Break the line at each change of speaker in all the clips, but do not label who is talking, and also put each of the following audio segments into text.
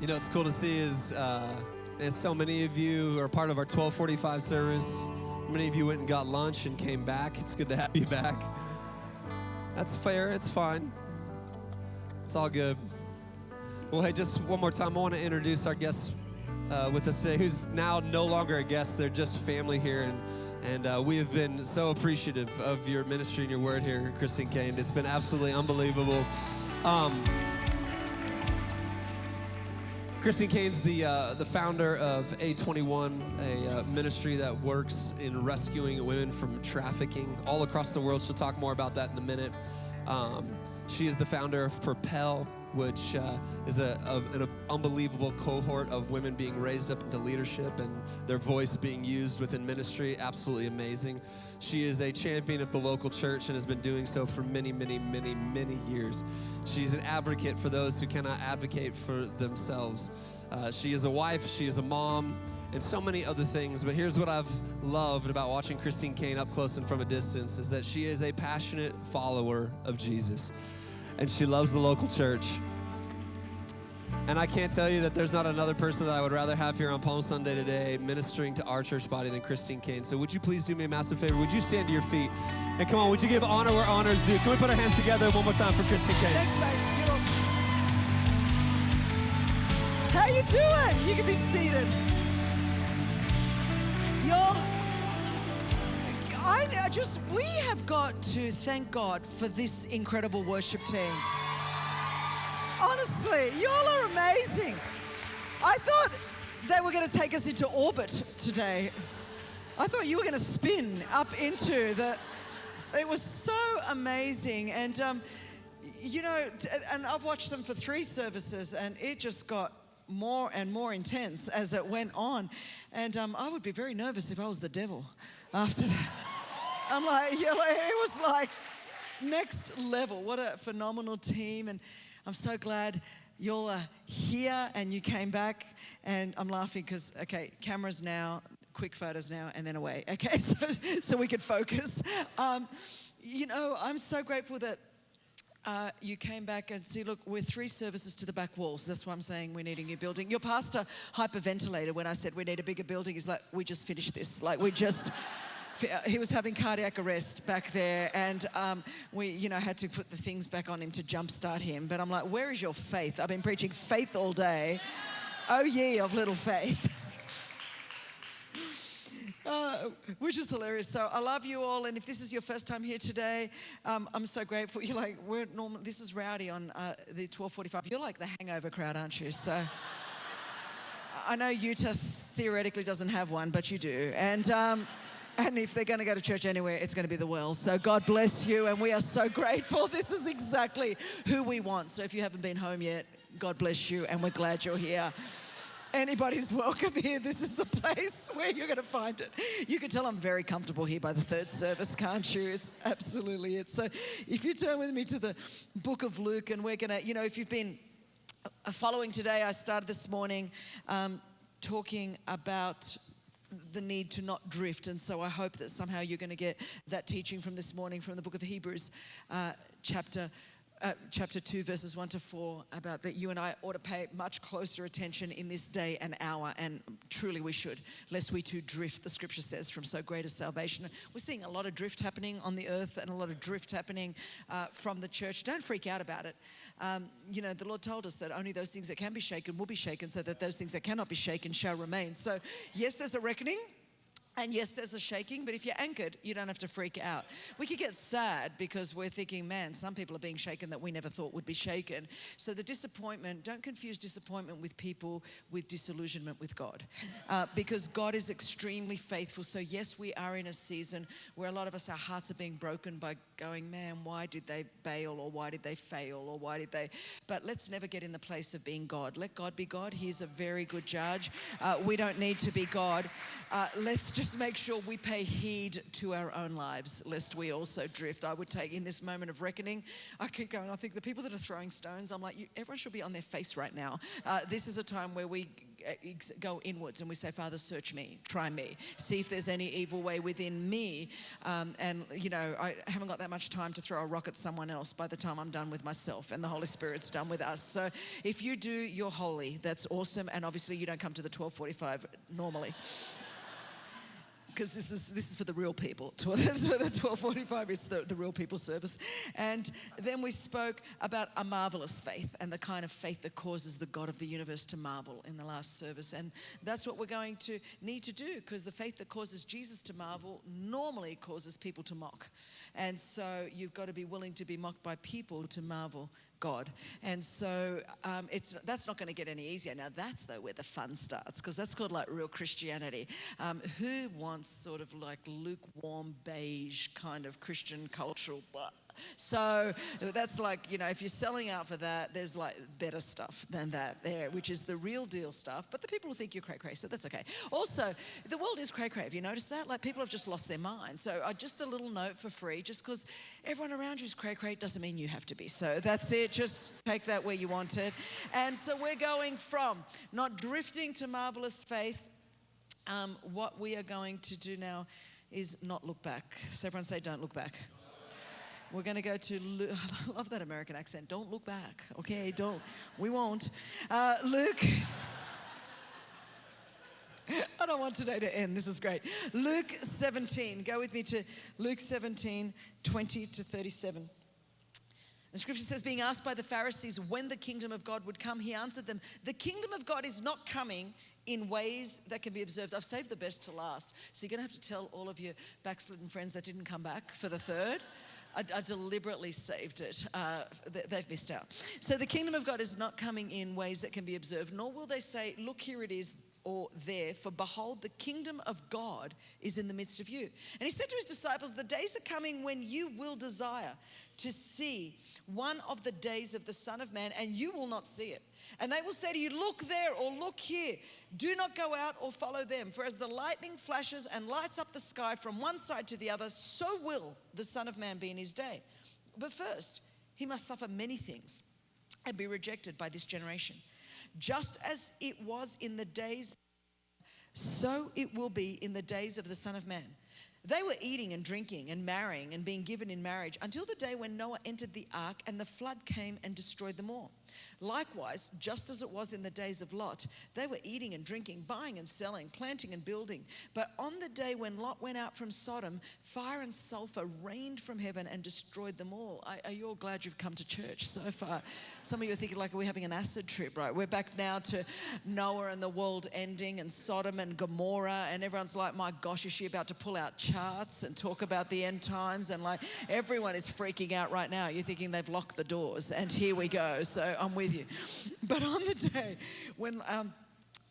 You know, what's cool to see is uh, there's so many of you who are part of our 1245 service. Many of you went and got lunch and came back. It's good to have you back. That's fair. It's fine. It's all good. Well, hey, just one more time, I want to introduce our guests uh, with us today, who's now no longer a guest. They're just family here, and and uh, we have been so appreciative of your ministry and your word here, Christine Caine. It's been absolutely unbelievable. Um, Christine Caine's the uh, the founder of A21, a uh, ministry that works in rescuing women from trafficking all across the world. She'll talk more about that in a minute. Um, she is the founder of Propel, which uh, is a, a, an unbelievable cohort of women being raised up into leadership and their voice being used within ministry. Absolutely amazing. She is a champion of the local church and has been doing so for many, many, many, many years. She's an advocate for those who cannot advocate for themselves. Uh, she is a wife, she is a mom, and so many other things. But here's what I've loved about watching Christine Caine up close and from a distance is that she is a passionate follower of Jesus. And she loves the local church. And I can't tell you that there's not another person that I would rather have here on Palm Sunday today ministering to our church body than Christine Caine. So would you please do me a massive favor? Would you stand to your feet? And come on, would you give honor where honor is due? Can we put our hands together one more time for Christine Caine?
Thanks, mate. How you doing? You can be seated. You're. I just, we have got to thank God for this incredible worship team. Honestly, y'all are amazing. I thought they were going to take us into orbit today. I thought you were going to spin up into the. It was so amazing. And, um, you know, and I've watched them for three services, and it just got more and more intense as it went on. And um, I would be very nervous if I was the devil after that. I'm like, you know, it was like next level. What a phenomenal team. And I'm so glad you're uh, here and you came back. And I'm laughing because, okay, cameras now, quick photos now, and then away. Okay, so, so we could focus. Um, you know, I'm so grateful that. Uh, you came back and see, look, we're three services to the back walls. That's why I'm saying we need a new building. Your pastor hyperventilated when I said we need a bigger building. He's like, we just finished this. Like, we just he was having cardiac arrest back there, and um, we, you know, had to put the things back on him to jumpstart him. But I'm like, where is your faith? I've been preaching faith all day. Oh ye of little faith. Uh, which is hilarious. So I love you all, and if this is your first time here today, um, I'm so grateful. You're like, we're normal. This is rowdy on uh, the 12:45. You're like the hangover crowd, aren't you? So I know Utah theoretically doesn't have one, but you do, and. Um, and if they're going to go to church anywhere, it's going to be the well. So God bless you, and we are so grateful. This is exactly who we want. So if you haven't been home yet, God bless you, and we're glad you're here. Anybody's welcome here. This is the place where you're going to find it. You can tell I'm very comfortable here by the third service, can't you? It's absolutely it. So if you turn with me to the book of Luke, and we're going to, you know, if you've been following today, I started this morning um, talking about the need to not drift. And so I hope that somehow you're going to get that teaching from this morning from the book of Hebrews, uh, chapter. Uh, chapter 2, verses 1 to 4, about that you and I ought to pay much closer attention in this day and hour, and truly we should, lest we too drift, the scripture says, from so great a salvation. We're seeing a lot of drift happening on the earth and a lot of drift happening uh, from the church. Don't freak out about it. Um, you know, the Lord told us that only those things that can be shaken will be shaken, so that those things that cannot be shaken shall remain. So, yes, there's a reckoning. And yes, there's a shaking, but if you're anchored, you don't have to freak out. We could get sad because we're thinking, man, some people are being shaken that we never thought would be shaken. So the disappointment, don't confuse disappointment with people with disillusionment with God. Uh, because God is extremely faithful. So, yes, we are in a season where a lot of us, our hearts are being broken by going, man, why did they bail or why did they fail or why did they. But let's never get in the place of being God. Let God be God. He's a very good judge. Uh, we don't need to be God. Uh, let's just make sure we pay heed to our own lives, lest we also drift. I would take in this moment of reckoning, I keep going, I think the people that are throwing stones, I'm like, you, everyone should be on their face right now. Uh, this is a time where we go inwards and we say, Father, search me, try me, see if there's any evil way within me. Um, and, you know, I haven't got that much time to throw a rock at someone else by the time I'm done with myself and the Holy Spirit's done with us. So if you do, you're holy. That's awesome. And obviously, you don't come to the 1245 normally because this is this is for the real people. The 1245. It's the, the real people service. And then we spoke about a marvelous faith and the kind of faith that causes the God of the universe to marvel in the last service. And that's what we're going to need to do because the faith that causes Jesus to marvel normally causes people to mock. And so you've got to be willing to be mocked by people to marvel God. And so um, it's, that's not going to get any easier. Now, that's though where the fun starts because that's called like real Christianity. Um, who wants sort of like lukewarm, beige kind of Christian cultural? Blah, so that's like, you know, if you're selling out for that, there's like better stuff than that there, which is the real deal stuff. But the people think you're cray cray, so that's okay. Also, the world is cray cray. Have you noticed that? Like people have just lost their mind. So uh, just a little note for free, just because everyone around you is cray cray doesn't mean you have to be. So that's it. Just take that where you want it. And so we're going from not drifting to marvelous faith. Um, what we are going to do now is not look back. So everyone say, don't look back. We're going to go to Luke. I love that American accent. Don't look back, okay? Don't. We won't. Uh, Luke. I don't want today to end. This is great. Luke 17. Go with me to Luke 17, 20 to 37. The scripture says, being asked by the Pharisees when the kingdom of God would come, he answered them, The kingdom of God is not coming in ways that can be observed. I've saved the best to last. So you're going to have to tell all of your backslidden friends that didn't come back for the third. I, I deliberately saved it. Uh, they've missed out. So the kingdom of God is not coming in ways that can be observed, nor will they say, Look, here it is, or there, for behold, the kingdom of God is in the midst of you. And he said to his disciples, The days are coming when you will desire to see one of the days of the Son of Man, and you will not see it. And they will say to you, Look there or look here. Do not go out or follow them. For as the lightning flashes and lights up the sky from one side to the other, so will the Son of Man be in his day. But first, he must suffer many things and be rejected by this generation. Just as it was in the days, so it will be in the days of the Son of Man. They were eating and drinking and marrying and being given in marriage until the day when Noah entered the ark and the flood came and destroyed them all. Likewise, just as it was in the days of Lot, they were eating and drinking, buying and selling, planting and building. But on the day when Lot went out from Sodom, fire and sulfur rained from heaven and destroyed them all. Are, you all glad you've come to church so far? Some of you are thinking, like, are we having an acid trip, right? We're back now to Noah and the world ending and Sodom and Gomorrah, and everyone's like, my gosh, is she about to pull out and talk about the end times? And like, everyone is freaking out right now. You're thinking they've locked the doors, and here we go. So I'm with you. But on the day when, um,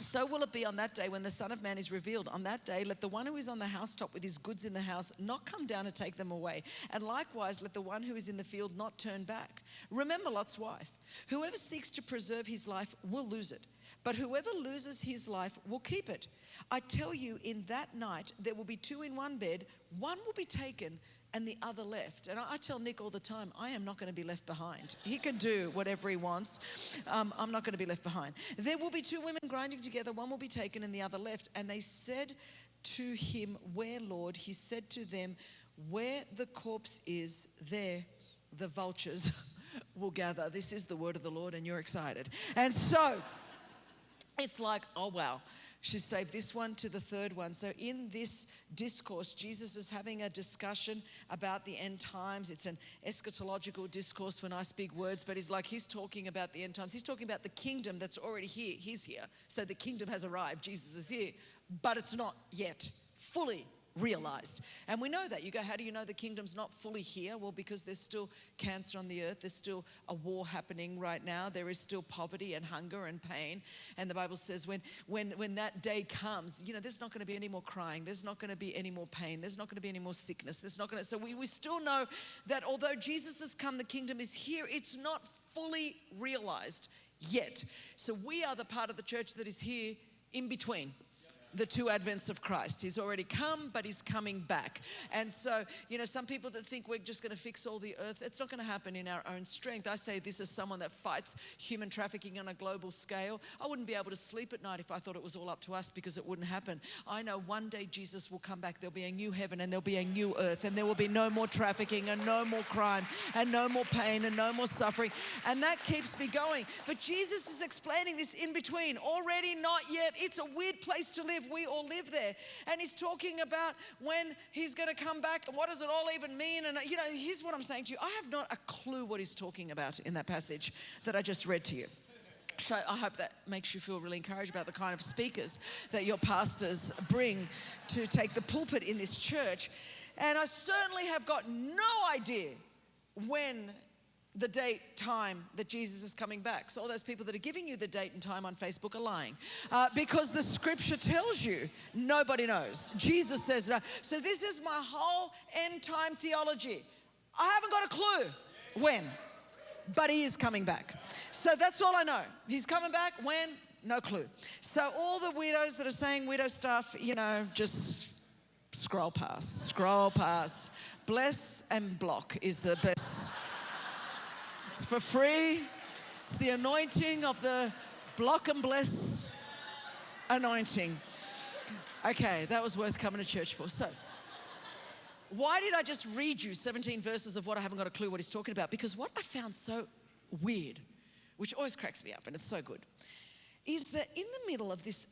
so will it be on that day when the Son of Man is revealed. On that day, let the one who is on the housetop with his goods in the house not come down and take them away. And likewise, let the one who is in the field not turn back. Remember Lot's wife. Whoever seeks to preserve his life will lose it, but whoever loses his life will keep it. I tell you, in that night, there will be two in one bed, one will be taken and the other left. And I, tell Nick all the time, I am not going to be left behind. He can do whatever he wants. Um, I'm not going to be left behind. There will be two women grinding together, one will be taken and the other left. And they said to him, Where, Lord? He said to them, Where the corpse is, there the vultures will gather. This is the word of the Lord, and you're excited. And so it's like, oh, wow. She saved this one to the third one. So, in this discourse, Jesus is having a discussion about the end times. It's an eschatological discourse when I speak words, but he's like, he's talking about the end times. He's talking about the kingdom that's already here. He's here. So, the kingdom has arrived. Jesus is here, but it's not yet fully realized. And we know that. You go, how do you know the kingdom's not fully here? Well, because there's still cancer on the earth, there's still a war happening right now, there is still poverty and hunger and pain. And the Bible says when when when that day comes, you know, there's not going to be any more crying, there's not going to be any more pain, there's not going to be any more sickness, there's not going to so we, we still know that although Jesus has come, the kingdom is here, it's not fully realized yet. So we are the part of the church that is here in between the two advents of Christ. He's already come, but he's coming back. And so, you know, some people that think we're just going to fix all the earth, it's not going to happen in our own strength. I say this as someone that fights human trafficking on a global scale. I wouldn't be able to sleep at night if I thought it was all up to us because it wouldn't happen. I know one day Jesus will come back. There'll be a new heaven and there'll be a new earth, and there will be no more trafficking and no more crime and no more pain and no more suffering. And that keeps me going. But Jesus is explaining this in between. Already, not yet. It's a weird place to live live, we all live there. And he's talking about when he's going to come back and what does it all even mean. And, you know, here's what I'm saying to you I have not a clue what he's talking about in that passage that I just read to you. So I hope that makes you feel really encouraged about the kind of speakers that your pastors bring to take the pulpit in this church. And I certainly have got no idea when the date, time that Jesus is coming back. So, all those people that are giving you the date and time on Facebook are lying uh, because the scripture tells you nobody knows. Jesus says no. So, this is my whole end time theology. I haven't got a clue when, but he is coming back. So, that's all I know. He's coming back when? No clue. So, all the weirdos that are saying weirdo stuff, you know, just scroll past, scroll past. Bless and block is the best. It's for free. It's the anointing of the block and bless anointing. Okay, that was worth coming to church for. So, why did I just read you 17 verses of what I haven't got a clue what he's talking about? Because what I found so weird, which always cracks me up and it's so good, is that in the middle of this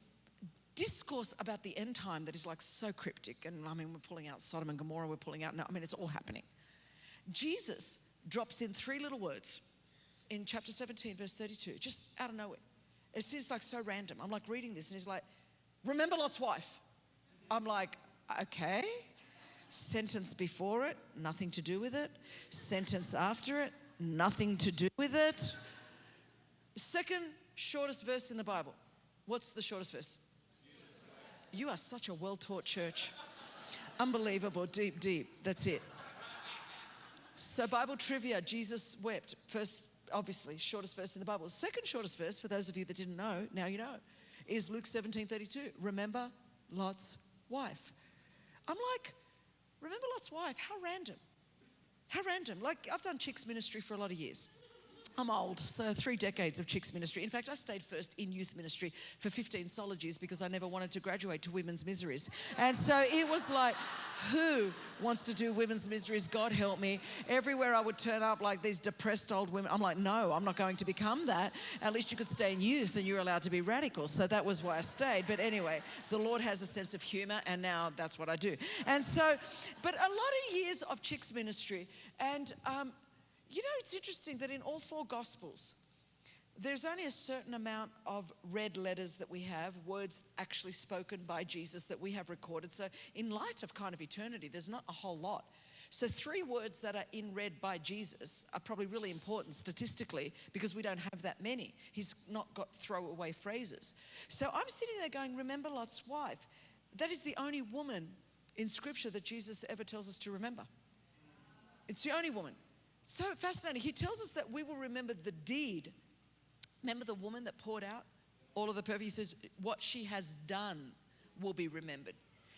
discourse about the end time that is like so cryptic, and I mean, we're pulling out Sodom and Gomorrah, we're pulling out, no, I mean, it's all happening. Jesus drops in three little words in chapter 17, verse 32, just out of nowhere. It seems like so random. I'm like reading this, and he's like, Remember Lot's wife. I'm like, Okay. Sentence before it, nothing to do with it. Sentence after it, nothing to do with it. Second shortest verse in the Bible. What's the shortest verse? You are such a well taught church. Unbelievable, deep, deep. That's it. So, Bible trivia Jesus wept. First, obviously, shortest verse in the Bible. Second shortest verse, for those of you that didn't know, now you know, is Luke 17 32. Remember Lot's wife. I'm like, remember Lot's wife? How random. How random. Like, I've done chicks ministry for a lot of years. I'm old, so three decades of chicks ministry. In fact, I stayed first in youth ministry for 15 solid years because I never wanted to graduate to women's miseries. And so it was like, who wants to do women's miseries? God help me. Everywhere I would turn up like these depressed old women, I'm like, no, I'm not going to become that. At least you could stay in youth and you're allowed to be radical. So that was why I stayed. But anyway, the Lord has a sense of humor, and now that's what I do. And so, but a lot of years of chicks ministry, and um, you know, it's interesting that in all four Gospels, there's only a certain amount of red letters that we have, words actually spoken by Jesus that we have recorded. So, in light of kind of eternity, there's not a whole lot. So, three words that are in red by Jesus are probably really important statistically because we don't have that many. He's not got throwaway phrases. So, I'm sitting there going, Remember Lot's wife. That is the only woman in Scripture that Jesus ever tells us to remember. It's the only woman. So fascinating. He tells us that we will remember the deed. Remember the woman that poured out all of the perfume? He says, What she has done will be remembered.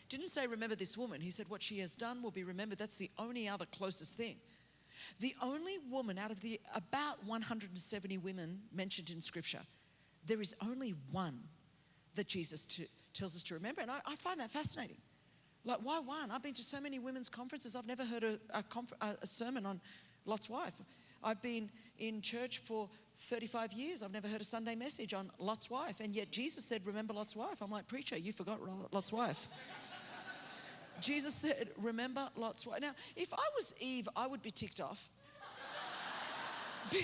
Didn't say, Remember this woman. He said, What she has done will be remembered. That's the only other closest thing. The only woman out of the about 170 women mentioned in Scripture, there is only one that Jesus tells us to remember. And I, I, find that fascinating. Like, why one? I've been to so many women's conferences, I've never heard a, a, a sermon on Lot's wife. I've been in church for 35 years. I've never heard a Sunday message on Lot's wife. And yet Jesus said, Remember Lot's wife. I'm like, Preacher, you forgot Lot's wife. Jesus said, Remember Lot's wife. Now, if I was Eve, I would be ticked off.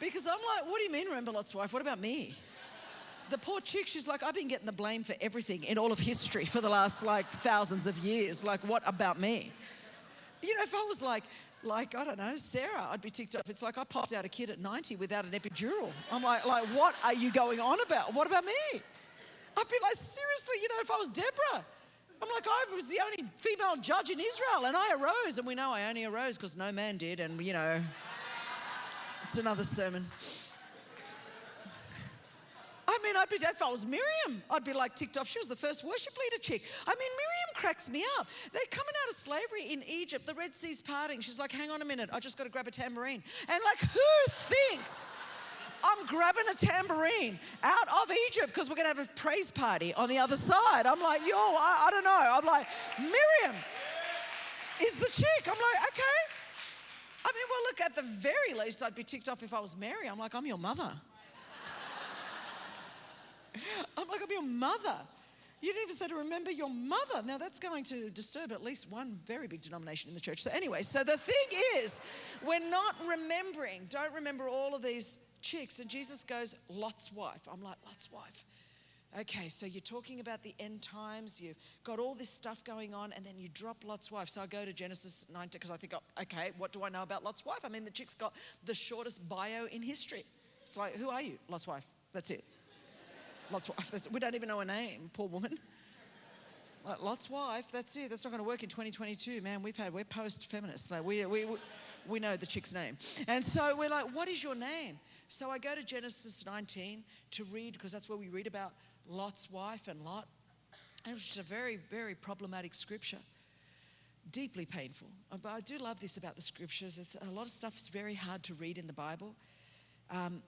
because I'm like, What do you mean, remember Lot's wife? What about me? The poor chick, she's like, I've been getting the blame for everything in all of history for the last like thousands of years. Like, what about me? You know, if I was like, like, I don't know, Sarah, I'd be ticked off. It's like I popped out a kid at 90 without an epidural. I'm like, like, what are you going on about? What about me? I'd be like, seriously, you know, if I was Deborah, I'm like, I was the only female judge in Israel and I arose. And we know I only arose because no man did. And, you know, it's another sermon. I mean, I'd be, if I was Miriam, I'd be like ticked off. She was the first worship leader chick. I mean, Miriam cracks me up. They're coming out of slavery in Egypt. The Red Sea's parting. She's like, hang on a minute. I just got to grab a tambourine. And like, who thinks? I'm grabbing a tambourine out of Egypt because we're going to have a praise party on the other side. I'm like, yo, I, I don't know. I'm like, Miriam is the chick. I'm like, okay. I mean, well, look, at the very least, I'd be ticked off if I was Mary. I'm like, I'm your mother. I'm like, I'm your mother. You didn't even say to remember your mother. Now, that's going to disturb at least one very big denomination in the church. So, anyway, so the thing is, we're not remembering, don't remember all of these chicks. And Jesus goes, Lot's wife. I'm like, Lot's wife. Okay, so you're talking about the end times, you've got all this stuff going on, and then you drop Lot's wife. So I go to Genesis 19 because I think, oh, okay, what do I know about Lot's wife? I mean, the chick's got the shortest bio in history. It's like, who are you? Lot's wife. That's it. Lot's wife. That's, we don't even know her name, poor woman. Like, Lot's wife, that's it. That's not going to work in 2022, man. We've had, we're post feminists. Like, we, we, we know the chick's name. And so we're like, what is your name? So I go to Genesis 19 to read, because that's where we read about Lot's wife and Lot. And it was just a very, very problematic scripture. Deeply painful. Uh, but I do love this about the scriptures. It's, a lot of stuff is very hard to read in the Bible, um,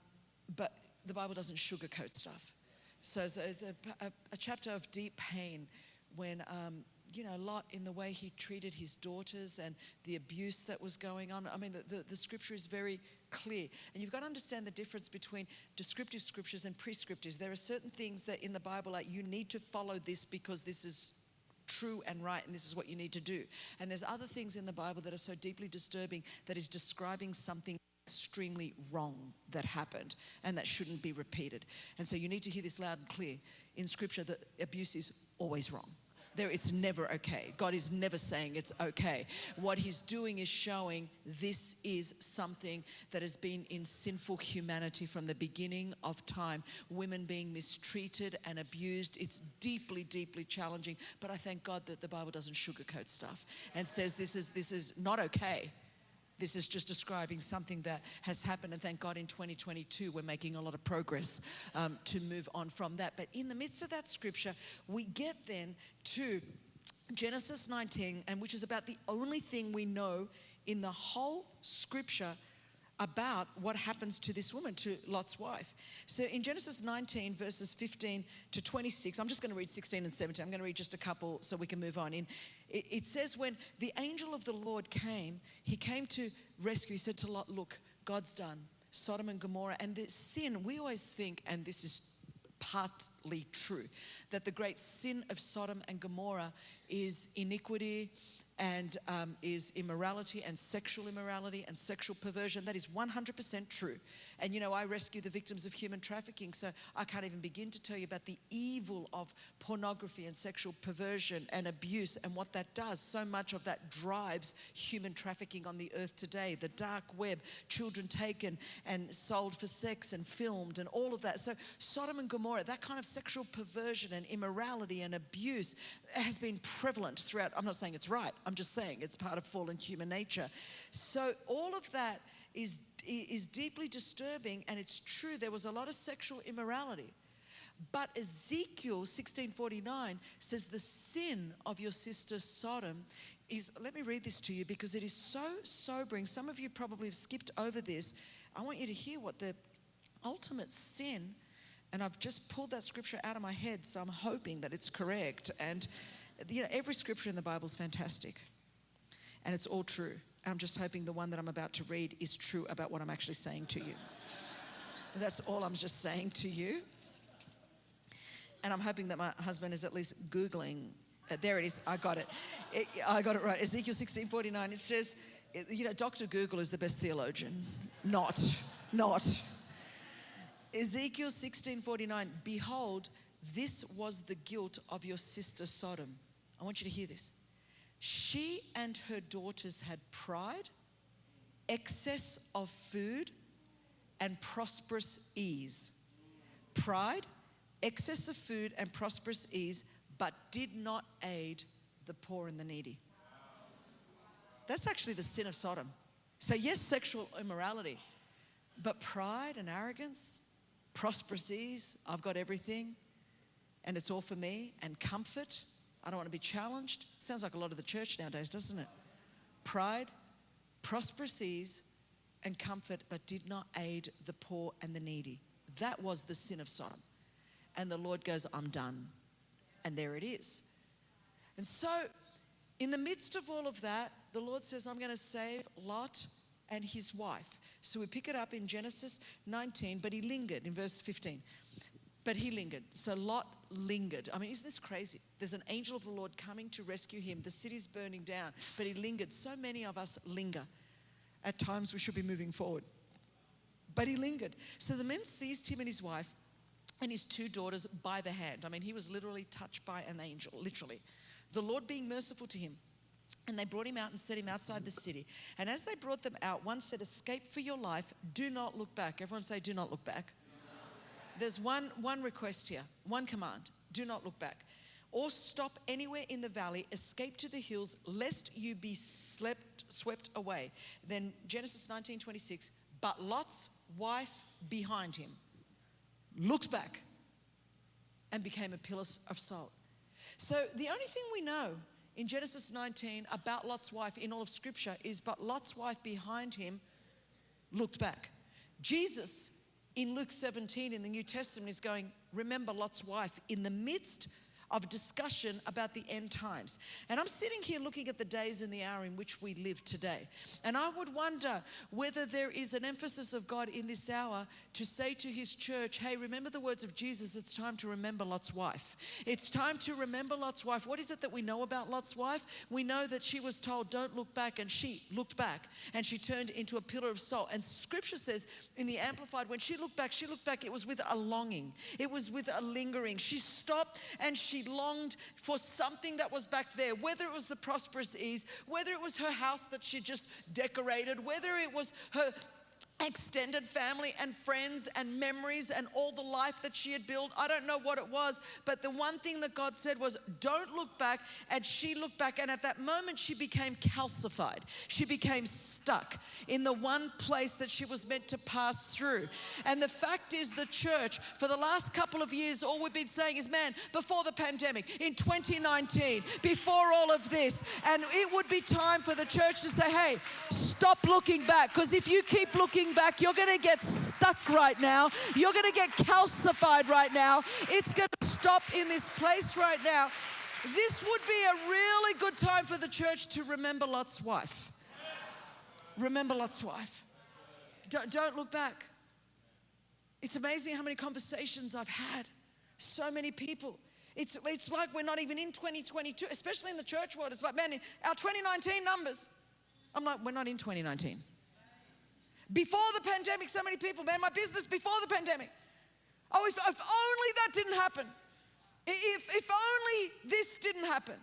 but the Bible doesn't sugarcoat stuff. So it's, a, a, a, chapter of deep pain when um, you know, a Lot in the way he treated his daughters and the abuse that was going on. I mean, the, the, the, scripture is very clear. And you've got to understand the difference between descriptive scriptures and prescriptive. There are certain things that in the Bible, like you need to follow this because this is true and right and this is what you need to do. And there's other things in the Bible that are so deeply disturbing that is describing something extremely wrong that happened and that shouldn't be repeated. And so you need to hear this loud and clear. In scripture, that abuse is always wrong there it's never okay. God is never saying it's okay. What he's doing is showing this is something that has been in sinful humanity from the beginning of time. Women being mistreated and abused. It's deeply, deeply challenging. But I thank God that the Bible doesn't sugarcoat stuff and says this is this is not okay. This is just describing something that has happened, and thank God in 2022 we're making a lot of progress um, to move on from that. But in the midst of that scripture, we get then to Genesis 19, and which is about the only thing we know in the whole scripture about what happens to this woman, to Lot's wife. So in Genesis 19, verses 15 to 26, I'm just going to read 16 and 17. I'm going to read just a couple so we can move on. In it says, when the angel of the Lord came, he came to rescue. He said to Lot, Look, God's done. Sodom and Gomorrah. And the sin, we always think, and this is partly true, that the great sin of Sodom and Gomorrah is iniquity and um, is immorality and sexual immorality and sexual perversion. That is 100% true. And you know, I rescue the victims of human trafficking, so I can't even begin to tell you about the evil of pornography and sexual perversion and abuse and what that does. So much of that drives human trafficking on the earth today. The dark web, children taken and sold for sex and filmed and all of that. So, Sodom and Gomorrah, that kind of sexual perversion and immorality and abuse has been prevalent throughout. I'm not saying it's right, I'm just saying it's part of fallen human nature. So, all of that is, is deeply disturbing, and it's true. There was a lot of sexual immorality. But Ezekiel 16:49 says the sin of your sister Sodom is let me read this to you because it is so sobering. Some of you probably have skipped over this. I want you to hear what the ultimate sin and I've just pulled that scripture out of my head, so I'm hoping that it's correct. And you know, every scripture in the Bible is fantastic, and it's all true. I'm just hoping the one that I'm about to read is true about what I'm actually saying to you. That's all I'm just saying to you. And I'm hoping that my husband is at least Googling. Uh, there it is. I got it. it. I got it right. Ezekiel 16:49. It says, you know, Dr. Google is the best theologian. Not, not. Ezekiel 16:49, behold, this was the guilt of your sister Sodom. I want you to hear this. She and her daughters had pride, excess of food, and prosperous ease. Pride, excess of food, and prosperous ease, but did not aid the poor and the needy. That's actually the sin of Sodom. So, yes, sexual immorality, but pride and arrogance, prosperous ease, I've got everything, and it's all for me, and comfort, I don't want to be challenged. Sounds like a lot of the church nowadays, doesn't it? Pride, prosperous ease, and comfort, but did not aid the poor and the needy. That was the sin of Sodom. And the Lord goes, I'm done. And there it is. And so, in the midst of all of that, the Lord says, I'm going to save Lot and his wife. So we pick it up in Genesis 19, but he lingered in verse 15. But he lingered. So Lot lingered. I mean, isn't this crazy? There's an angel of the Lord coming to rescue him. The city's burning down, but he lingered. So many of us linger. At times we should be moving forward. But he lingered. So the men seized him and his wife and his two daughters by the hand. I mean, he was literally touched by an angel, literally. The Lord being merciful to him. And they brought him out and set him outside the city. And as they brought them out, one said, Escape for your life, do not look back. Everyone say, Do not look back. There's one, one request here, one command do not look back. Or stop anywhere in the valley, escape to the hills, lest you be slept, swept away. Then Genesis 19 26, but Lot's wife behind him looked back and became a pillar of salt. So the only thing we know in Genesis 19 about Lot's wife in all of Scripture is, but Lot's wife behind him looked back. Jesus in Luke 17 in the New Testament is going, remember Lot's wife. In the midst of discussion about the end times. And I'm sitting here looking at the days and the hour in which we live today. And I would wonder whether there is an emphasis of God in this hour to say to his church, hey, remember the words of Jesus, it's time to remember Lot's wife. It's time to remember Lot's wife. What is it that we know about Lot's wife? We know that she was told, don't look back, and she looked back and she turned into a pillar of salt. And scripture says in the Amplified, when she looked back, she looked back, it was with a longing, it was with a lingering. She stopped and she she longed for something that was back there, whether it was the prosperous ease, whether it was her house that she just decorated, whether it was her extended family and friends and memories and all the life that she had built. I don't know what it was, but the one thing that God said was, Don't look back. And she looked back, and at that moment, she became calcified. She became stuck in the one place that she was meant to pass through. And the fact is, the church, for the last couple of years, all we've been saying is, Man, before the pandemic, in 2019, before all of this, and it would be time for the church to say, Hey, stop looking back. Because if you keep looking back, you're going to get stuck right now. You're going to get calcified right now. It's going to stop in this place right now. This would be a really good time for the church to remember Lot's wife. Remember Lot's wife. Don't, don't look back. It's amazing how many conversations I've had. So many people. It's, it's like we're not even in 2022, especially in the church world. It's like, man, our 2019 numbers. I'm like, we're not in 2019. Before the pandemic, so many people, man, my business before the pandemic. Oh, if, if only that didn't happen. If, if only this didn't happen.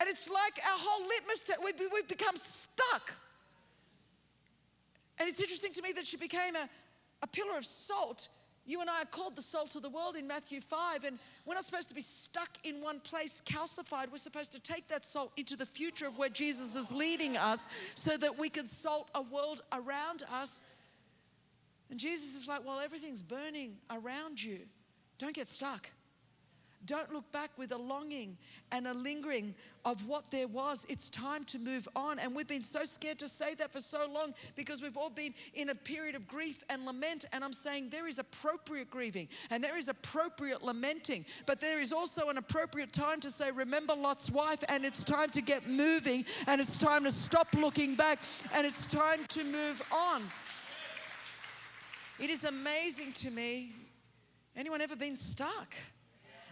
And it's like our whole litmus test, we've, we've become stuck. And it's interesting to me that she became a, a pillar of salt you and I are called the salt of the world in Matthew 5, and we're not supposed to be stuck in one place, calcified. We're supposed to take that salt into the future of where Jesus is leading us so that we can salt a world around us. And Jesus is like, Well, everything's burning around you. Don't get stuck. Don't look back with a longing and a lingering of what there was. It's time to move on. And we've been so scared to say that for so long because we've all been in a period of grief and lament. And I'm saying there is appropriate grieving and there is appropriate lamenting, but there is also an appropriate time to say, Remember Lot's wife, and it's time to get moving and it's time to stop looking back and it's time to move on. It is amazing to me. Anyone ever been stuck?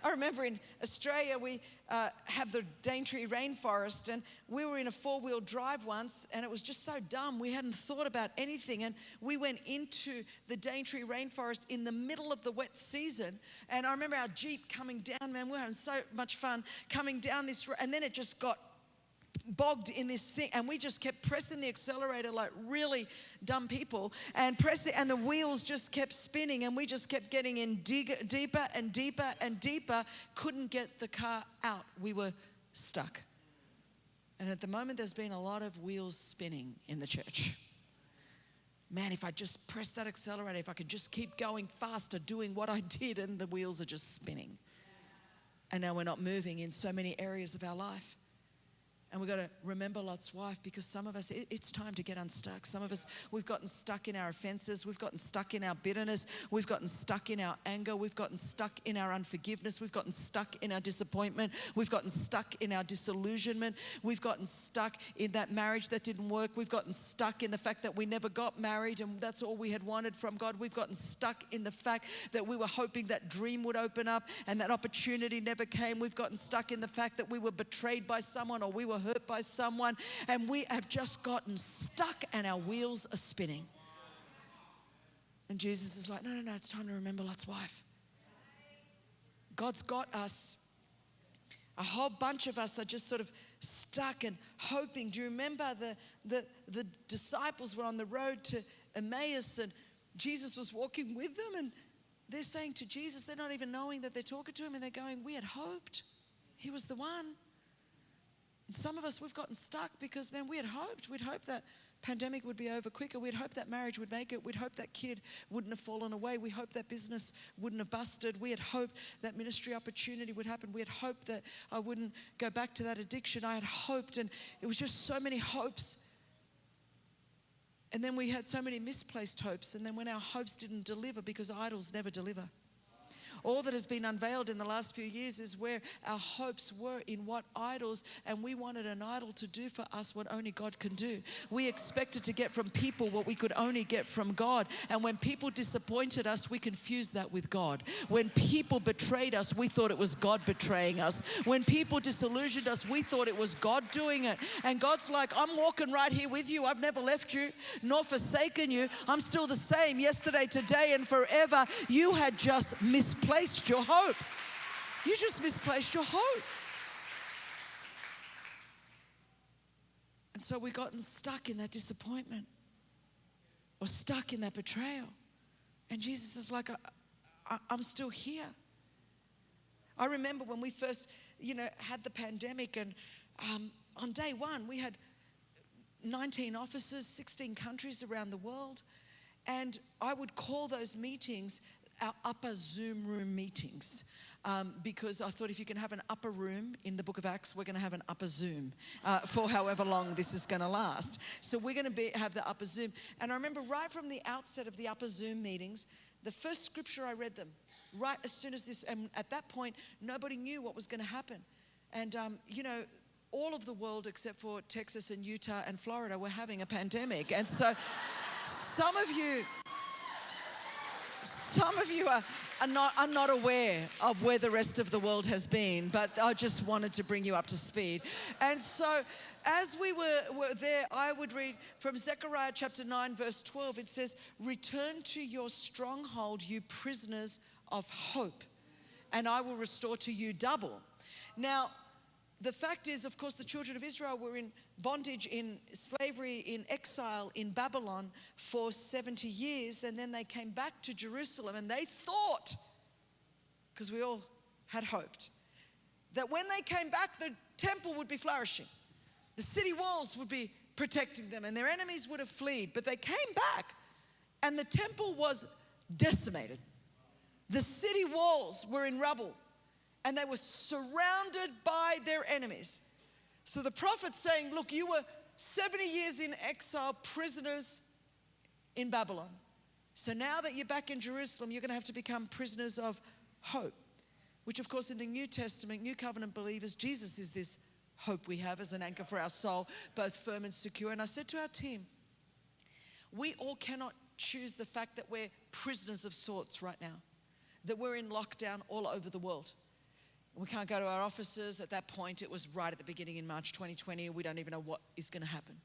I remember in Australia, we uh, have the Daintree rainforest, and we were in a four wheel drive once, and it was just so dumb. We hadn't thought about anything, and we went into the Daintree rainforest in the middle of the wet season. And I remember our Jeep coming down, man, we were having so much fun coming down this, and then it just got bogged in this thing and we just kept pressing the accelerator like really dumb people and pressing and the wheels just kept spinning and we just kept getting in dig- deeper and deeper and deeper couldn't get the car out we were stuck and at the moment there's been a lot of wheels spinning in the church man, if I just press that accelerator, if I could just keep going faster, doing what I did, and the wheels are just spinning. And now we're not moving in so many areas of our life. And we've got to remember Lot's wife because some of us, it, it's time to get unstuck. Some of us, we've gotten stuck in our offenses. We've gotten stuck in our bitterness. We've gotten stuck in our anger. We've gotten stuck in our unforgiveness. We've gotten stuck in our disappointment. We've gotten stuck in our disillusionment. We've gotten stuck in that marriage that didn't work. We've gotten stuck in the fact that we never got married and that's all we had wanted from God. We've gotten stuck in the fact that we were hoping that dream would open up and that opportunity never came. We've gotten stuck in the fact that we were betrayed by someone or we were were hurt by someone, and we have just gotten stuck and our wheels are spinning. And Jesus is like, no, no, no, it's time to remember Lot's wife. God's got us. A whole bunch of us are just sort of stuck and hoping. Do you remember the, the, the disciples were on the road to Emmaus and Jesus was walking with them and they're saying to Jesus, they're not even knowing that they're talking to him and they're going, We had hoped he was the one. Some of us, we've gotten stuck because, man, we had hoped. We'd hoped that pandemic would be over quicker. We'd hoped that marriage would make it. We'd hoped that kid wouldn't have fallen away. We hoped that business wouldn't have busted. We had hoped that ministry opportunity would happen. We had hoped that I wouldn't go back to that addiction. I had hoped, and it was just so many hopes. And then we had so many misplaced hopes. And then when our hopes didn't deliver, because idols never deliver all that has been unveiled in the last few years is where our hopes were in what idols, and we wanted an idol to do for us what only God can do. We expected to get from people what we could only get from God. And when people disappointed us, we confused that with God. When people betrayed us, we thought it was God betraying us. When people disillusioned us, we thought it was God doing it. And God's like, I'm walking right here with you. I've never left you nor forsaken you. I'm still the same yesterday, today, and forever. You had just misplaced misplaced your hope. You just misplaced your hope. And so we've gotten stuck in that disappointment or stuck in that betrayal. And Jesus is like, I, am still here. I remember when we first, you know, had the pandemic, and um, on day one, we had 19 offices, 16 countries around the world. And I would call those meetings our upper Zoom room meetings. Um, because I thought if you can have an upper room in the book of Acts, we're going to have an upper Zoom uh, for however long this is going to last. So we're going to have the upper Zoom. And I remember right from the outset of the upper Zoom meetings, the first scripture I read them, right as soon as this, and at that point, nobody knew what was going to happen. And, um, you know, all of the world except for Texas and Utah and Florida were having a pandemic. And so some of you, some of you are, are, not, are not aware of where the rest of the world has been, but I just wanted to bring you up to speed. And so, as we were, were there, I would read from Zechariah chapter 9, verse 12. It says, Return to your stronghold, you prisoners of hope, and I will restore to you double. Now, the fact is, of course, the children of Israel were in bondage, in slavery, in exile in Babylon for 70 years, and then they came back to Jerusalem and they thought, because we all had hoped, that when they came back, the temple would be flourishing, the city walls would be protecting them, and their enemies would have fled. But they came back, and the temple was decimated. The city walls were in rubble and they were surrounded by their enemies. So the prophet's saying, Look, you were 70 years in exile, prisoners in Babylon. So now that you're back in Jerusalem, you're going to have to become prisoners of hope, which, of course, in the New Testament, New Covenant believers, Jesus is this hope we have as an anchor for our soul, both firm and secure. And I said to our team, we all cannot choose the fact that we're prisoners of sorts right now, that we're in lockdown all over the world. We can't go to our offices. At that point, it was right at the beginning in March 2020. We don't even know what is going to happen.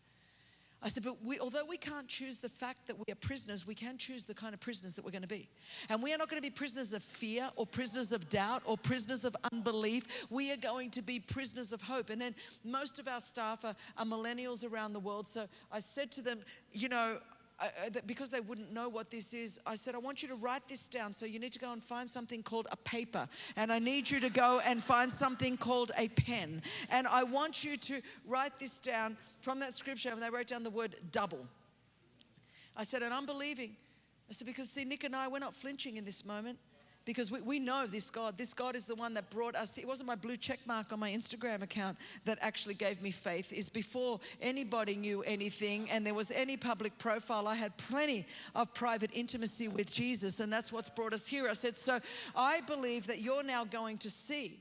I said, but we, although we can't choose the fact that we are prisoners, we can choose the kind of prisoners that we're going to be. And we are not going to be prisoners of fear or prisoners of doubt or prisoners of unbelief. We are going to be prisoners of hope. And then most of our staff are, are millennials around the world. So I said to them, you know, because they wouldn't know what this is, I said, I want you to write this down. So you need to go and find something called a paper. And I need you to go and find something called a pen. And I want you to write this down from that scripture. And they wrote down the word double. I said, and I'm believing. I said, because see, Nick and I, we're not flinching in this moment because we, we know this God. This God is the one that brought us. It wasn't my blue check mark on my Instagram account that actually gave me faith. Is before anybody knew anything and there was any public profile. I had plenty of private intimacy with Jesus, and that's what's brought us here. I said, so I believe that you're now going to see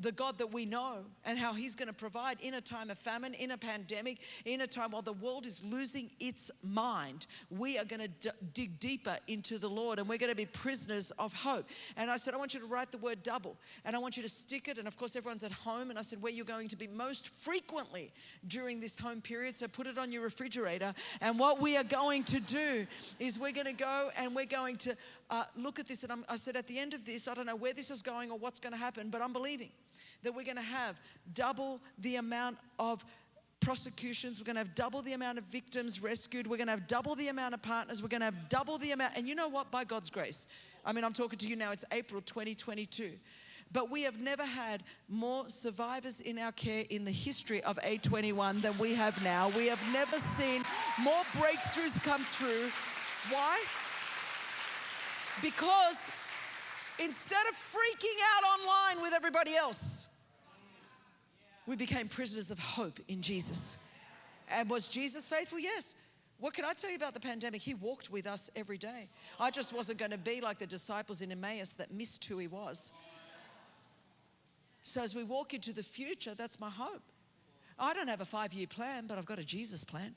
the God that we know and how He's going to provide in a time of famine, in a pandemic, in a time while the world is losing its mind. We are going to dig deeper into the Lord and we're going to be prisoners of hope. And I said, I want you to write the word double and I want you to stick it. And of course, everyone's at home. And I said, where you're going to be most frequently during this home period. So put it on your refrigerator. And what we are going to do is we're going to go and we're going to uh, look at this. And I'm, I said, at the end of this, I don't know where this is going or what's going to happen, but I'm believing that we're going to have double the amount of prosecutions. We're going to have double the amount of victims rescued. We're going to have double the amount of partners. We're going to have double the amount. And you know what? By God's grace, I mean, I'm talking to you now, it's April 2022. But we have never had more survivors in our care in the history of A21 than we have now. We have never seen more breakthroughs come through. Why? Because instead of freaking out online with everybody else, we became prisoners of hope in Jesus. And was Jesus faithful? Yes. What can I tell you about the pandemic? He walked with us every day. I just wasn't going to be like the disciples in Emmaus that missed who he was. So as we walk into the future, that's my hope. I don't have a five year plan, but I've got a Jesus plan.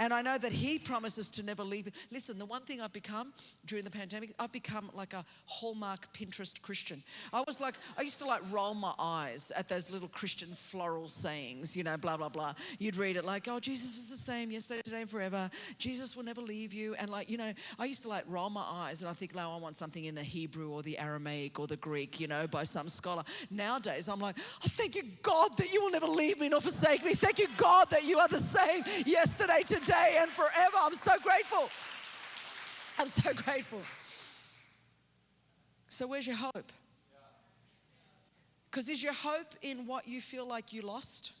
And I know that He promises to never leave. Listen, the one thing I've become during the pandemic, I've become like a hallmark Pinterest Christian. I was like, I used to like roll my eyes at those little Christian floral sayings, you know, blah, blah, blah. You'd read it like, oh, Jesus is the same yesterday, today, and forever. Jesus will never leave you. And like, you know, I used to like roll my eyes and I think, no, I want something in the Hebrew or the Aramaic or the Greek, you know, by some scholar. Nowadays, I'm like, oh, thank you, God, that you will never leave me nor forsake me. Thank you, God, that you are the same yesterday, today today and forever. I'm so grateful. I'm so grateful. So, where's your hope? Because is your hope in what you feel like you lost?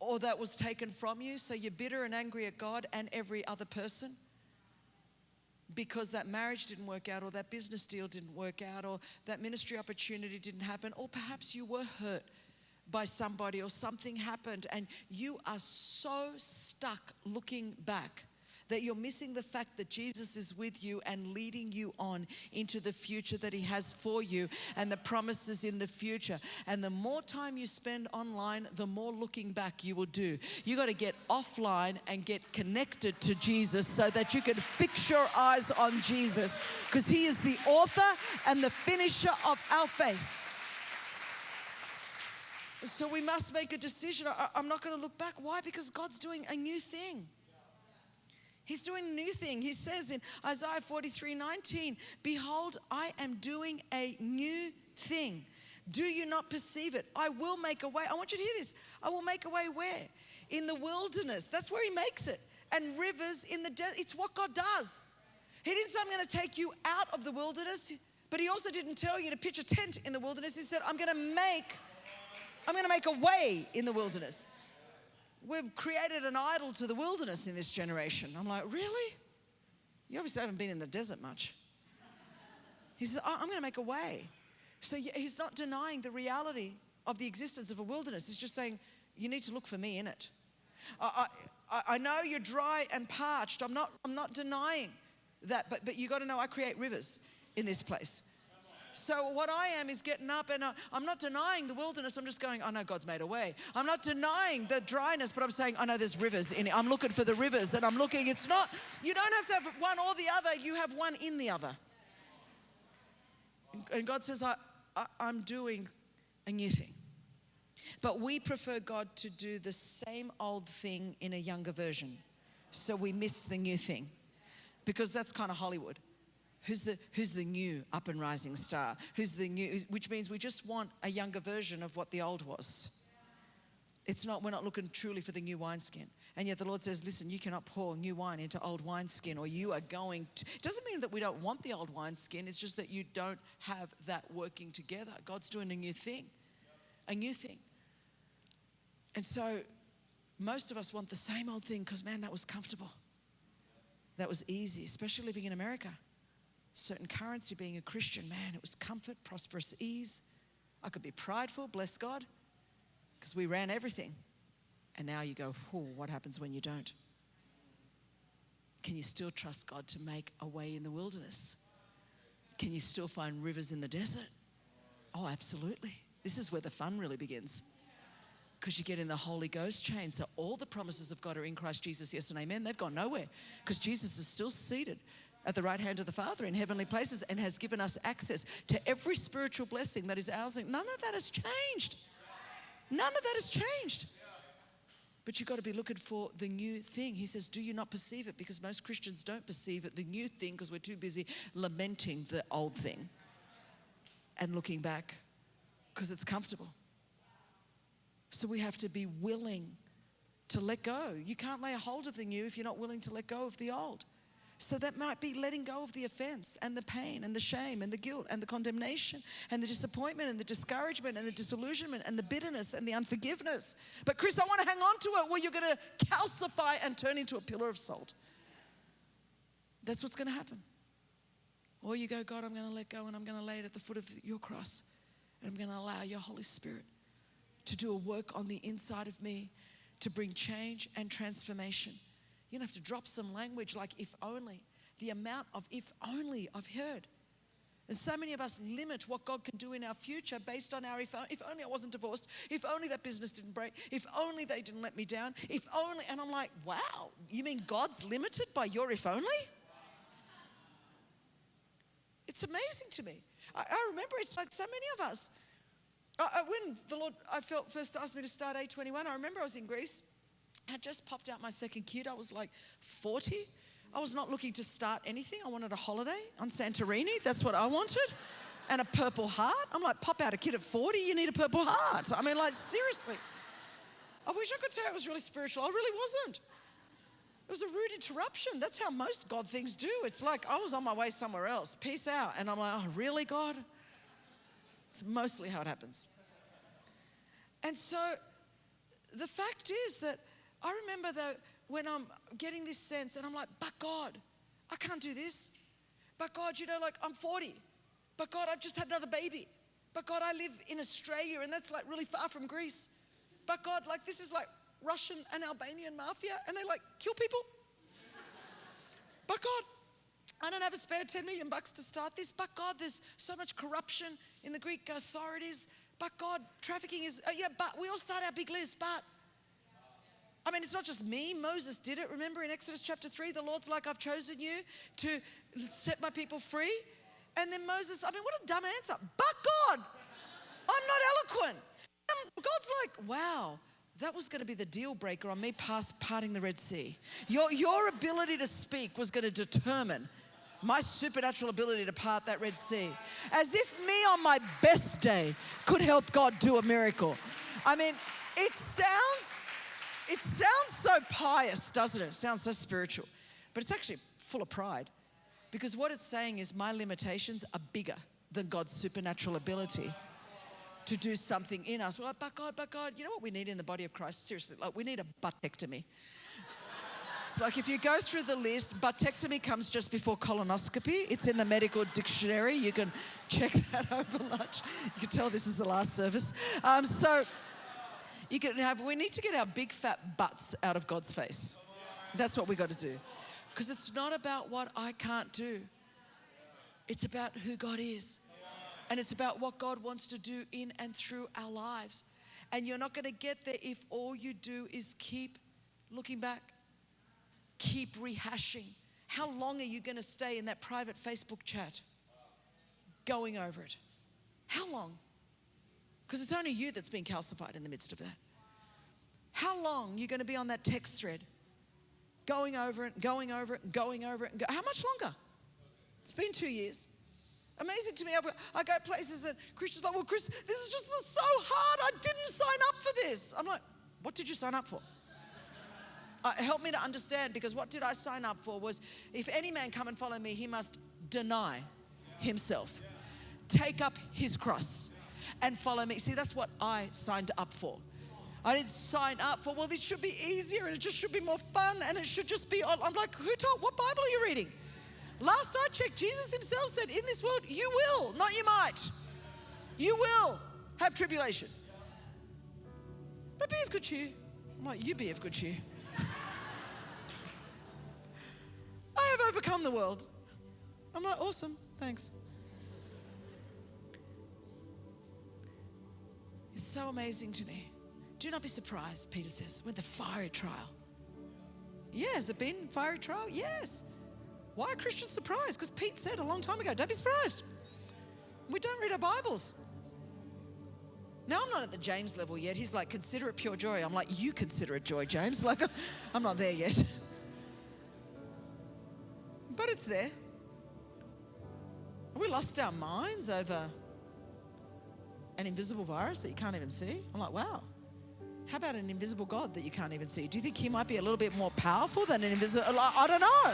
Or that was taken from you? So you're bitter and angry at God and every other person? Because that marriage didn't work out, or that business deal didn't work out, or that ministry opportunity didn't happen, or perhaps you were hurt by somebody or something happened and you are so stuck looking back that you're missing the fact that Jesus is with you and leading you on into the future that He has for you and the promises in the future. And the more time you spend online, the more looking back you will do. You got to get offline and get connected to Jesus so that you can fix your eyes on Jesus because He is the author and the finisher of our faith. So we must make a decision. I, am not going to look back. Why? Because God's doing a new thing. He's doing a new thing. He says in Isaiah 43 19, Behold, I am doing a new thing. Do you not perceive it? I will make a way. I want you to hear this. I will make a way where? In the wilderness. That's where He makes it. And rivers in the desert. It's what God does. He didn't say, I'm going to take you out of the wilderness, but He also didn't tell you to pitch a tent in the wilderness. He said, I'm going to make I'm going to make a way in the wilderness. We've created an idol to the wilderness in this generation. I'm like, really? You obviously haven't been in the desert much. He says, oh, I'm going to make a way. So he's not denying the reality of the existence of a wilderness. He's just saying, you need to look for me in it. I, I, I know you're dry and parched. I'm not, I'm not denying that, but, but you got to know I create rivers in this place. So, what I am is getting up and I'm not denying the wilderness. I'm just going, I know God's made a way. I'm not denying the dryness, but I'm saying, I know there's rivers in it. I'm looking for the rivers and I'm looking. It's not, you don't have to have one or the other, you have one in the other. And God says, I, I, I'm doing a new thing. But we prefer God to do the same old thing in a younger version. So we miss the new thing because that's kind of Hollywood. Who's the, who's the new up and rising star? Who's the new, which means we just want a younger version of what the old was. It's not, we're not looking truly for the new wineskin. And yet the Lord says, listen, you cannot pour new wine into old wineskin, or you are going to. It doesn't mean that we don't want the old wineskin, it's just that you don't have that working together. God's doing a new thing, a new thing. And so most of us want the same old thing because, man, that was comfortable. that was easy, especially living in America. Certain currency, being a Christian, man, it was comfort, prosperous ease. I could be prideful, bless God, because we ran everything. And now you go, oh, what happens when you don't? Can you still trust God to make a way in the wilderness? Can you still find rivers in the desert? Oh, absolutely. This is where the fun really begins. Because you get in the Holy Ghost chain. So all the promises of God are in Christ Jesus, yes and amen. They've gone nowhere because Jesus is still seated at the right hand of the Father in heavenly places and has given us access to every spiritual blessing that is ours. None of that has changed. None of that has changed. But you've got to be looking for the new thing. He says, Do you not perceive it? Because most Christians don't perceive it, the new thing, because we're too busy lamenting the old thing and looking back because it's comfortable. So we have to be willing to let go. You can't lay a hold of the new if you're not willing to let go of the old. So that might be letting go of the offense and the pain and the shame and the guilt and the condemnation and the disappointment and the discouragement and the disillusionment and the bitterness and the unforgiveness. But Chris, I want to hang on to it where you're going to calcify and turn into a pillar of salt. That's what's going to happen. Or you go, God, I'm going to let go and I'm going to lay it at the foot of your cross. And I'm going to allow your Holy Spirit to do a work on the inside of me to bring change and transformation. You're going to have to drop some language like if only. The amount of if only I've heard. And so many of us limit what God can do in our future based on our if, if only I wasn't divorced, if only that business didn't break, if only they didn't let me down, if only. And I'm like, wow, you mean God's limited by your if only? It's amazing to me. I, I remember it's like so many of us. I, I, when the Lord, I felt first asked me to start A21, I remember I was in Greece I just popped out my second kid. I was like 40. I was not looking to start anything. I wanted a holiday on Santorini. That's what I wanted. And a purple heart. I'm like, pop out a kid at 40, you need a purple heart. I mean, like, seriously. I wish I could say it was really spiritual. I really wasn't. It was a rude interruption. That's how most God things do. It's like I was on my way somewhere else. Peace out. And I'm like, oh, really, God? It's mostly how it happens. And so the fact is that I remember though when I'm getting this sense and I'm like, but God, I can't do this. But God, you know, like I'm 40. But God, I've just had another baby. But God, I live in Australia and that's like really far from Greece. But God, like this is like Russian and Albanian mafia and they like kill people. but God, I don't have a spare 10 million bucks to start this. But God, there's so much corruption in the Greek authorities. But God, trafficking is, uh, yeah, but we all start our big list. But I mean, it's not just me. Moses did it. Remember in Exodus chapter 3, the Lord's like, I've chosen you to set my people free. And then Moses, I mean, what a dumb answer. But God, I'm not eloquent. And God's like, wow, that was going to be the deal breaker on me past parting the Red Sea. Your, your ability to speak was going to determine my supernatural ability to part that Red Sea. As if me on my best day could help God do a miracle. I mean, it sounds it sounds so pious, doesn't it? It sounds so spiritual. But it's actually full of pride. Because what it's saying is my limitations are bigger than God's supernatural ability to do something in us. Well, but God, but God, you know what we need in the body of Christ? Seriously, like we need a buttectomy. It's like if you go through the list, buttectomy comes just before colonoscopy. It's in the medical dictionary. You can check that over lunch. You can tell this is the last service. Um, so you can have, we need to get our big fat butts out of God's face. That's what we got to do. Because it's not about what I can't do, it's about who God is. And it's about what God wants to do in and through our lives. And you're not going to get there if all you do is keep looking back, keep rehashing. How long are you going to stay in that private Facebook chat going over it? How long? Because it's only you that's being calcified in the midst of that. How long are you going to be on that text thread? Going over it, going over it, going over it. And go, how much longer? It's been two years. Amazing to me. I've, I go places and Christians like, well, Chris, this is just so hard. I didn't sign up for this. I'm like, what did you sign up for? Uh, help me to understand because what did I sign up for was if any man come and follow me, he must deny himself, take up his cross, and follow me. See, that's what I signed up for. I didn't sign up for, well, it should be easier and it just should be more fun and it should just be. I'm like, who taught? what Bible are you reading? Last I checked, Jesus himself said, in this world, you will, not you might. You will have tribulation. But be of good cheer. Like, you be of good cheer. I have overcome the world. I'm like, awesome, thanks. So amazing to me. Do not be surprised, Peter says, with the fiery trial. Yeah, has it been fiery trial? Yes. Why are Christians surprised? Because Pete said a long time ago, don't be surprised. We don't read our Bibles. Now I'm not at the James level yet. He's like, consider it pure joy. I'm like, you consider it joy, James. Like, I'm not there yet. But it's there. We lost our minds over an invisible virus that you can't even see. I'm like, wow. How about an invisible God that you can't even see? Do you think he might be a little bit more powerful than an invisible? I don't know.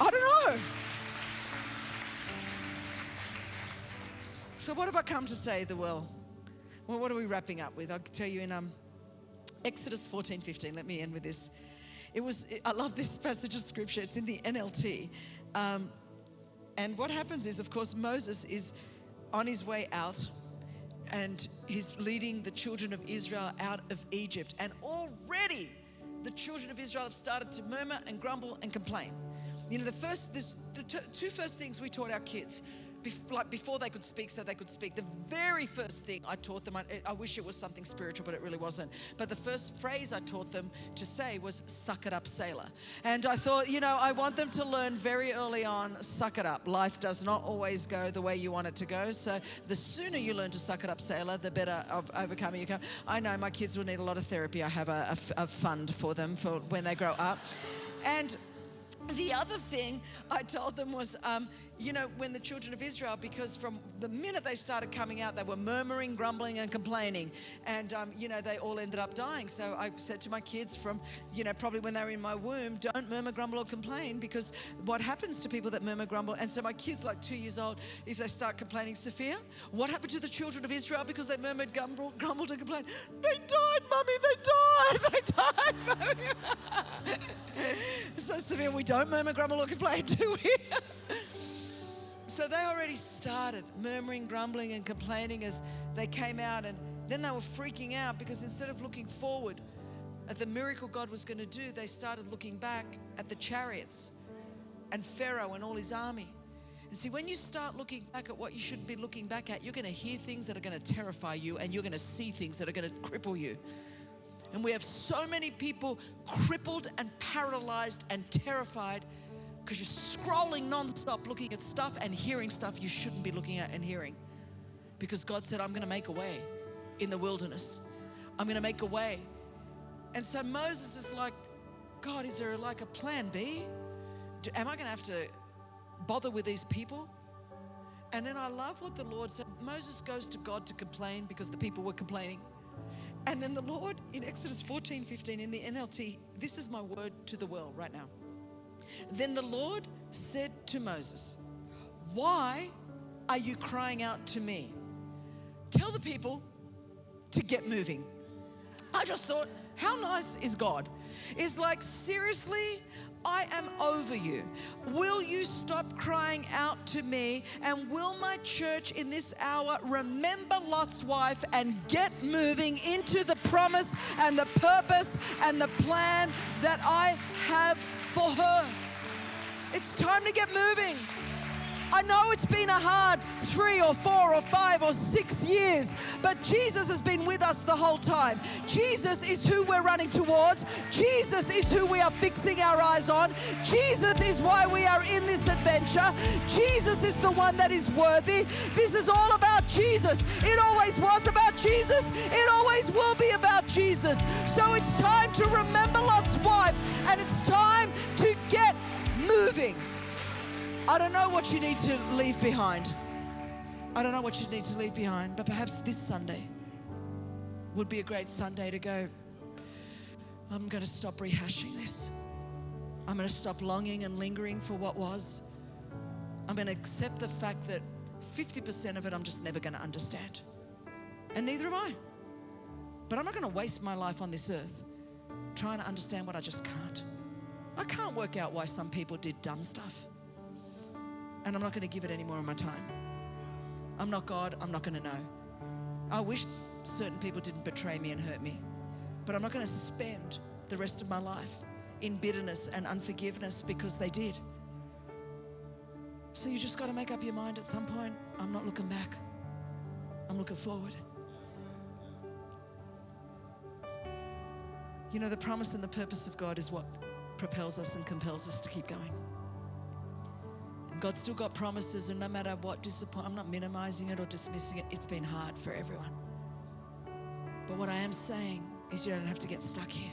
I don't know. So, what have I come to say the well? Well, what are we wrapping up with? I'll tell you in um, Exodus 14 15. Let me end with this. It was, I love this passage of scripture. It's in the NLT. Um, and what happens is, of course, Moses is on his way out and he's leading the children of Israel out of Egypt. And already the children of Israel have started to murmur and grumble and complain. You know, the first, this, the two first things we taught our kids like before they could speak, so they could speak. The very first thing I taught them, I, I, wish it was something spiritual, but it really wasn't. But the first phrase I taught them to say was "suck it up, sailor." And I thought, you know, I want them to learn very early on, suck it up. Life does not always go the way you want it to go. So the sooner you learn to suck it up, sailor, the better of overcoming you come. I know my kids will need a lot of therapy. I have a, a, a fund for them for when they grow up, and the other thing I told them was, um, you know, when the children of Israel, because from the minute they started coming out, they were murmuring, grumbling, and complaining. And, um, you know, they all ended up dying. So I said to my kids from, you know, probably when they were in my womb, don't murmur, grumble, or complain because what happens to people that murmur, grumble? And so my kids, like two years old, if they start complaining, Sophia, what happened to the children of Israel because they murmured, grumbled, grumbled and complained? They died, mummy, they died, they died, mummy. so, Sophia, we don't murmur, grumble, or complain, do we? So they already started murmuring, grumbling, and complaining as they came out. And then they were freaking out because instead of looking forward at the miracle God was going to do, they started looking back at the chariots and Pharaoh and all his army. And see, when you start looking back at what you should be looking back at, you're going to hear things that are going to terrify you and you're going to see things that are going to cripple you. And we have so many people crippled and paralyzed and terrified because you're scrolling nonstop looking at stuff and hearing stuff you shouldn't be looking at and hearing. Because God said, I'm going to make a way in the wilderness. I'm going to make a way. And so Moses is like, God, is there like a plan B? Do, am I going to have to bother with these people? And then I love what the Lord said. Moses goes to God to complain because the people were complaining. And then the Lord in Exodus 14 15 in the NLT, this is my word to the world right now. Then the Lord said to Moses, Why are you crying out to me? Tell the people to get moving. I just thought, how nice is God? Is like, seriously, I am over you. Will you stop crying out to me? And will my church in this hour remember Lot's wife and get moving into the promise and the purpose and the plan that I have for her? It's time to get moving. I know it's been a hard three or four or five or six years, but Jesus has been with us the whole time. Jesus is who we're running towards. Jesus is who we are fixing our eyes on. Jesus is why we are in this adventure. Jesus is the one that is worthy. This is all about Jesus. It always was about Jesus. It always will be about Jesus. So it's time to remember Lot's wife and it's time to get moving. I don't know what you need to leave behind. I don't know what you need to leave behind, but perhaps this Sunday would be a great Sunday to go. I'm going to stop rehashing this. I'm going to stop longing and lingering for what was. I'm going to accept the fact that 50% of it I'm just never going to understand. And neither am I. But I'm not going to waste my life on this earth trying to understand what I just can't. I can't work out why some people did dumb stuff. And I'm not going to give it any more of my time. I'm not God, I'm not going to know. I wish certain people didn't betray me and hurt me, but I'm not going to spend the rest of my life in bitterness and unforgiveness because they did. So you just got to make up your mind at some point I'm not looking back, I'm looking forward. You know, the promise and the purpose of God is what propels us and compels us to keep going. God's still got promises, and no matter what disappointment, I'm not minimizing it or dismissing it, it's been hard for everyone. But what I am saying is, you don't have to get stuck here.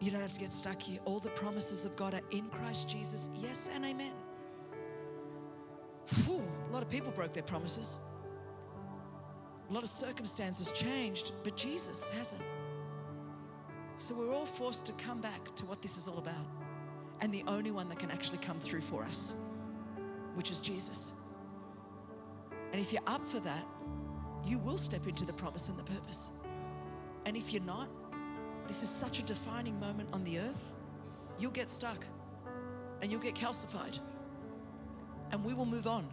You don't have to get stuck here. All the promises of God are in Christ Jesus. Yes and amen. Whew, a lot of people broke their promises. A lot of circumstances changed, but Jesus hasn't. So we're all forced to come back to what this is all about. And the only one that can actually come through for us, which is Jesus. And if you're up for that, you will step into the promise and the purpose. And if you're not, this is such a defining moment on the earth. You'll get stuck and you'll get calcified. And we will move on.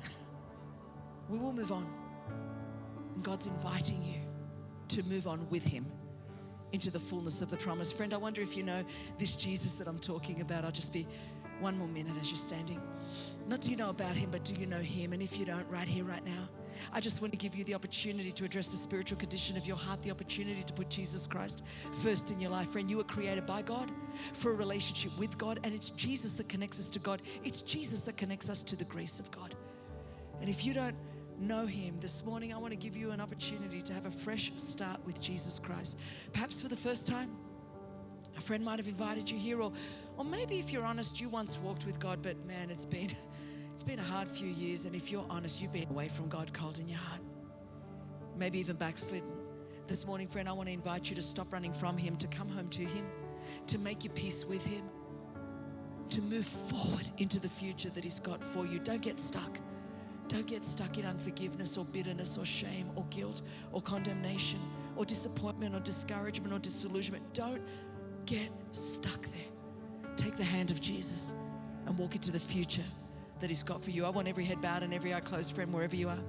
we will move on. And God's inviting you to move on with Him into the fullness of the promise. Friend, I wonder if you know this Jesus that I'm talking about. I'll just be one more minute as you're standing. Not do you know about him, but do you know him? And if you don't, right here, right now, I just want to give you the opportunity to address the spiritual condition of your heart, the opportunity to put Jesus Christ first in your life. Friend, you were created by God for a relationship with God, and it's Jesus that connects us to God. It's Jesus that connects us to the grace of God. And if you don't know Him, this morning I want to give you an opportunity to have a fresh start with Jesus Christ. Perhaps for the first time, a friend might have invited you here, or, or maybe if you're honest, you once walked with God, but man, it's been it's been a hard few years, and if you're honest, you've been away from God, cold in your heart, maybe even backslidden. This morning, friend, I want to invite you to stop running from Him, to come home to Him, to make your peace with Him, to move forward into the future that He's got for you. Don't get stuck. Don't get stuck in unforgiveness or bitterness or shame or guilt or condemnation or disappointment or discouragement or disillusionment. Don't get stuck there. Take the hand of Jesus and walk into the future that He's got for you. I want every head bowed and every eye closed, friend, wherever you are.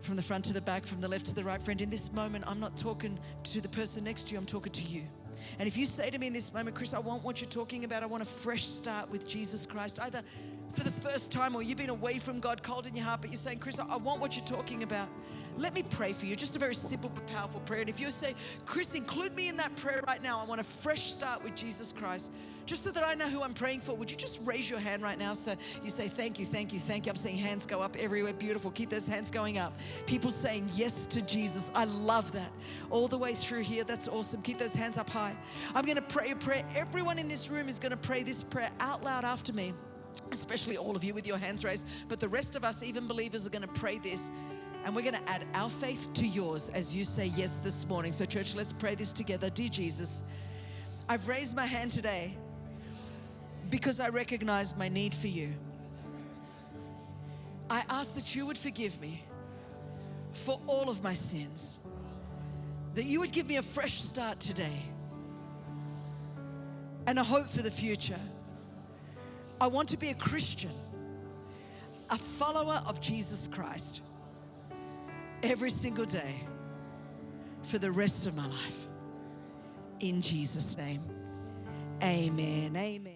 From the front to the back, from the left to the right, friend. In this moment, I'm not talking to the person next to you, I'm talking to you. And if you say to me in this moment, Chris, I want what you're talking about, I want a fresh start with Jesus Christ, either for the first time or you've been away from God, cold in your heart, but you're saying, Chris, I want what you're talking about. Let me pray for you. Just a very simple but powerful prayer. And if you say, Chris, include me in that prayer right now, I want a fresh start with Jesus Christ, just so that I know who I'm praying for, would you just raise your hand right now? So you say, Thank you, thank you, thank you. I'm seeing hands go up everywhere. Beautiful. Keep those hands going up. People saying yes to Jesus. I love that. All the way through here. That's awesome. Keep those hands up high. I'm going to pray a prayer. Everyone in this room is going to pray this prayer out loud after me especially all of you with your hands raised, but the rest of us, even believers, are going to pray this. And we're going to add our faith to yours as you say yes this morning. So, church, let's pray this together. Dear Jesus, I've raised my hand today because I recognize my need for you. I ask that you would forgive me for all of my sins, that you would give me a fresh start today and a hope for the future. I want to be a Christian, a follower of Jesus Christ every single day for the rest of my life. In Jesus' name, amen. Amen.